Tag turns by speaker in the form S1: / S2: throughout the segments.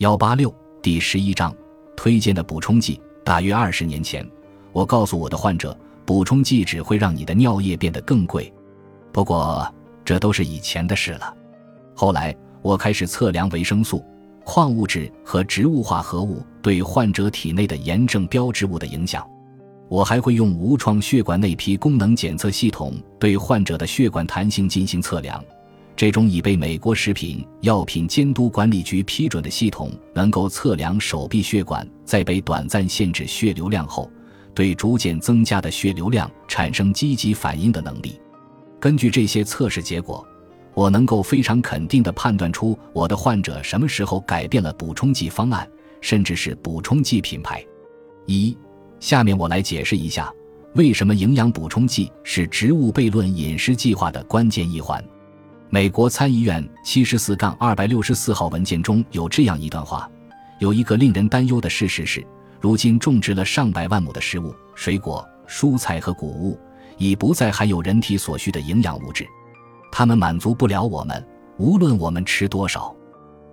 S1: 幺八六第十一章推荐的补充剂。大约二十年前，我告诉我的患者，补充剂只会让你的尿液变得更贵。不过，这都是以前的事了。后来，我开始测量维生素、矿物质和植物化合物对患者体内的炎症标志物的影响。我还会用无创血管内皮功能检测系统对患者的血管弹性进行测量。这种已被美国食品药品监督管理局批准的系统，能够测量手臂血管在被短暂限制血流量后，对逐渐增加的血流量产生积极反应的能力。根据这些测试结果，我能够非常肯定地判断出我的患者什么时候改变了补充剂方案，甚至是补充剂品牌。一，下面我来解释一下，为什么营养补充剂是植物悖论饮食计划的关键一环。美国参议院七十四杠二百六十四号文件中有这样一段话：有一个令人担忧的事实是，如今种植了上百万亩的食物、水果、蔬菜和谷物，已不再含有人体所需的营养物质，它们满足不了我们，无论我们吃多少。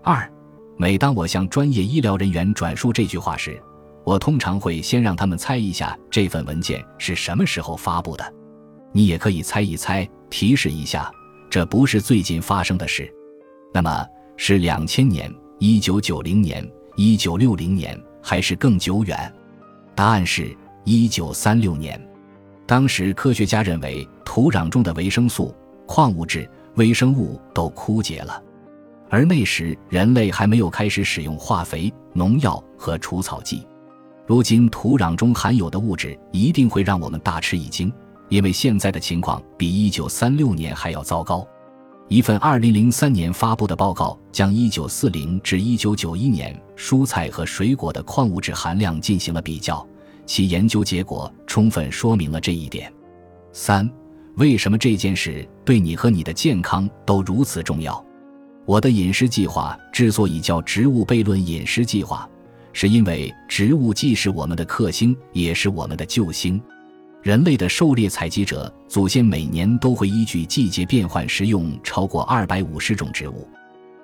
S1: 二，每当我向专业医疗人员转述这句话时，我通常会先让他们猜一下这份文件是什么时候发布的。你也可以猜一猜，提示一下。这不是最近发生的事，那么是两千年、一九九零年、一九六零年，还是更久远？答案是一九三六年。当时科学家认为土壤中的维生素、矿物质、微生物都枯竭了，而那时人类还没有开始使用化肥、农药和除草剂。如今土壤中含有的物质一定会让我们大吃一惊。因为现在的情况比一九三六年还要糟糕。一份二零零三年发布的报告将一九四零至一九九一年蔬菜和水果的矿物质含量进行了比较，其研究结果充分说明了这一点。三，为什么这件事对你和你的健康都如此重要？我的饮食计划之所以叫植物悖论饮食计划，是因为植物既是我们的克星，也是我们的救星。人类的狩猎采集者祖先每年都会依据季节变换食用超过二百五十种植物，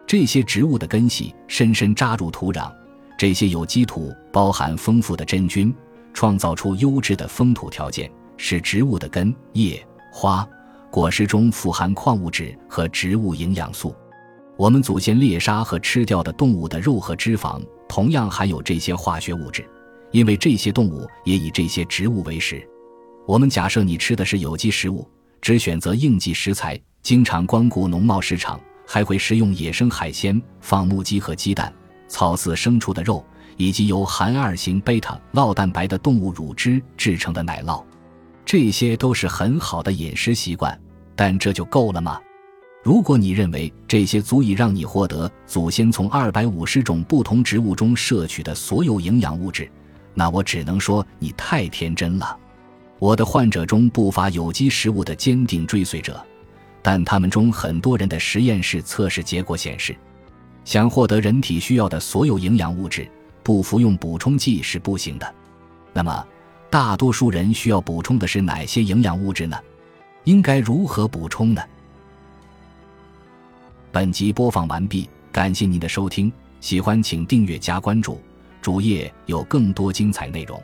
S1: 这些植物的根系深深扎入土壤，这些有机土包含丰富的真菌，创造出优质的风土条件，使植物的根、叶、花、果实中富含矿物质和植物营养素。我们祖先猎杀和吃掉的动物的肉和脂肪同样含有这些化学物质，因为这些动物也以这些植物为食。我们假设你吃的是有机食物，只选择应季食材，经常光顾农贸市场，还会食用野生海鲜、放牧鸡和鸡蛋、草饲牲畜的肉，以及由含二型贝塔酪蛋白的动物乳汁制成的奶酪。这些都是很好的饮食习惯，但这就够了吗？如果你认为这些足以让你获得祖先从二百五十种不同植物中摄取的所有营养物质，那我只能说你太天真了。我的患者中不乏有机食物的坚定追随者，但他们中很多人的实验室测试结果显示，想获得人体需要的所有营养物质，不服用补充剂是不行的。那么，大多数人需要补充的是哪些营养物质呢？应该如何补充呢？本集播放完毕，感谢您的收听，喜欢请订阅加关注，主页有更多精彩内容。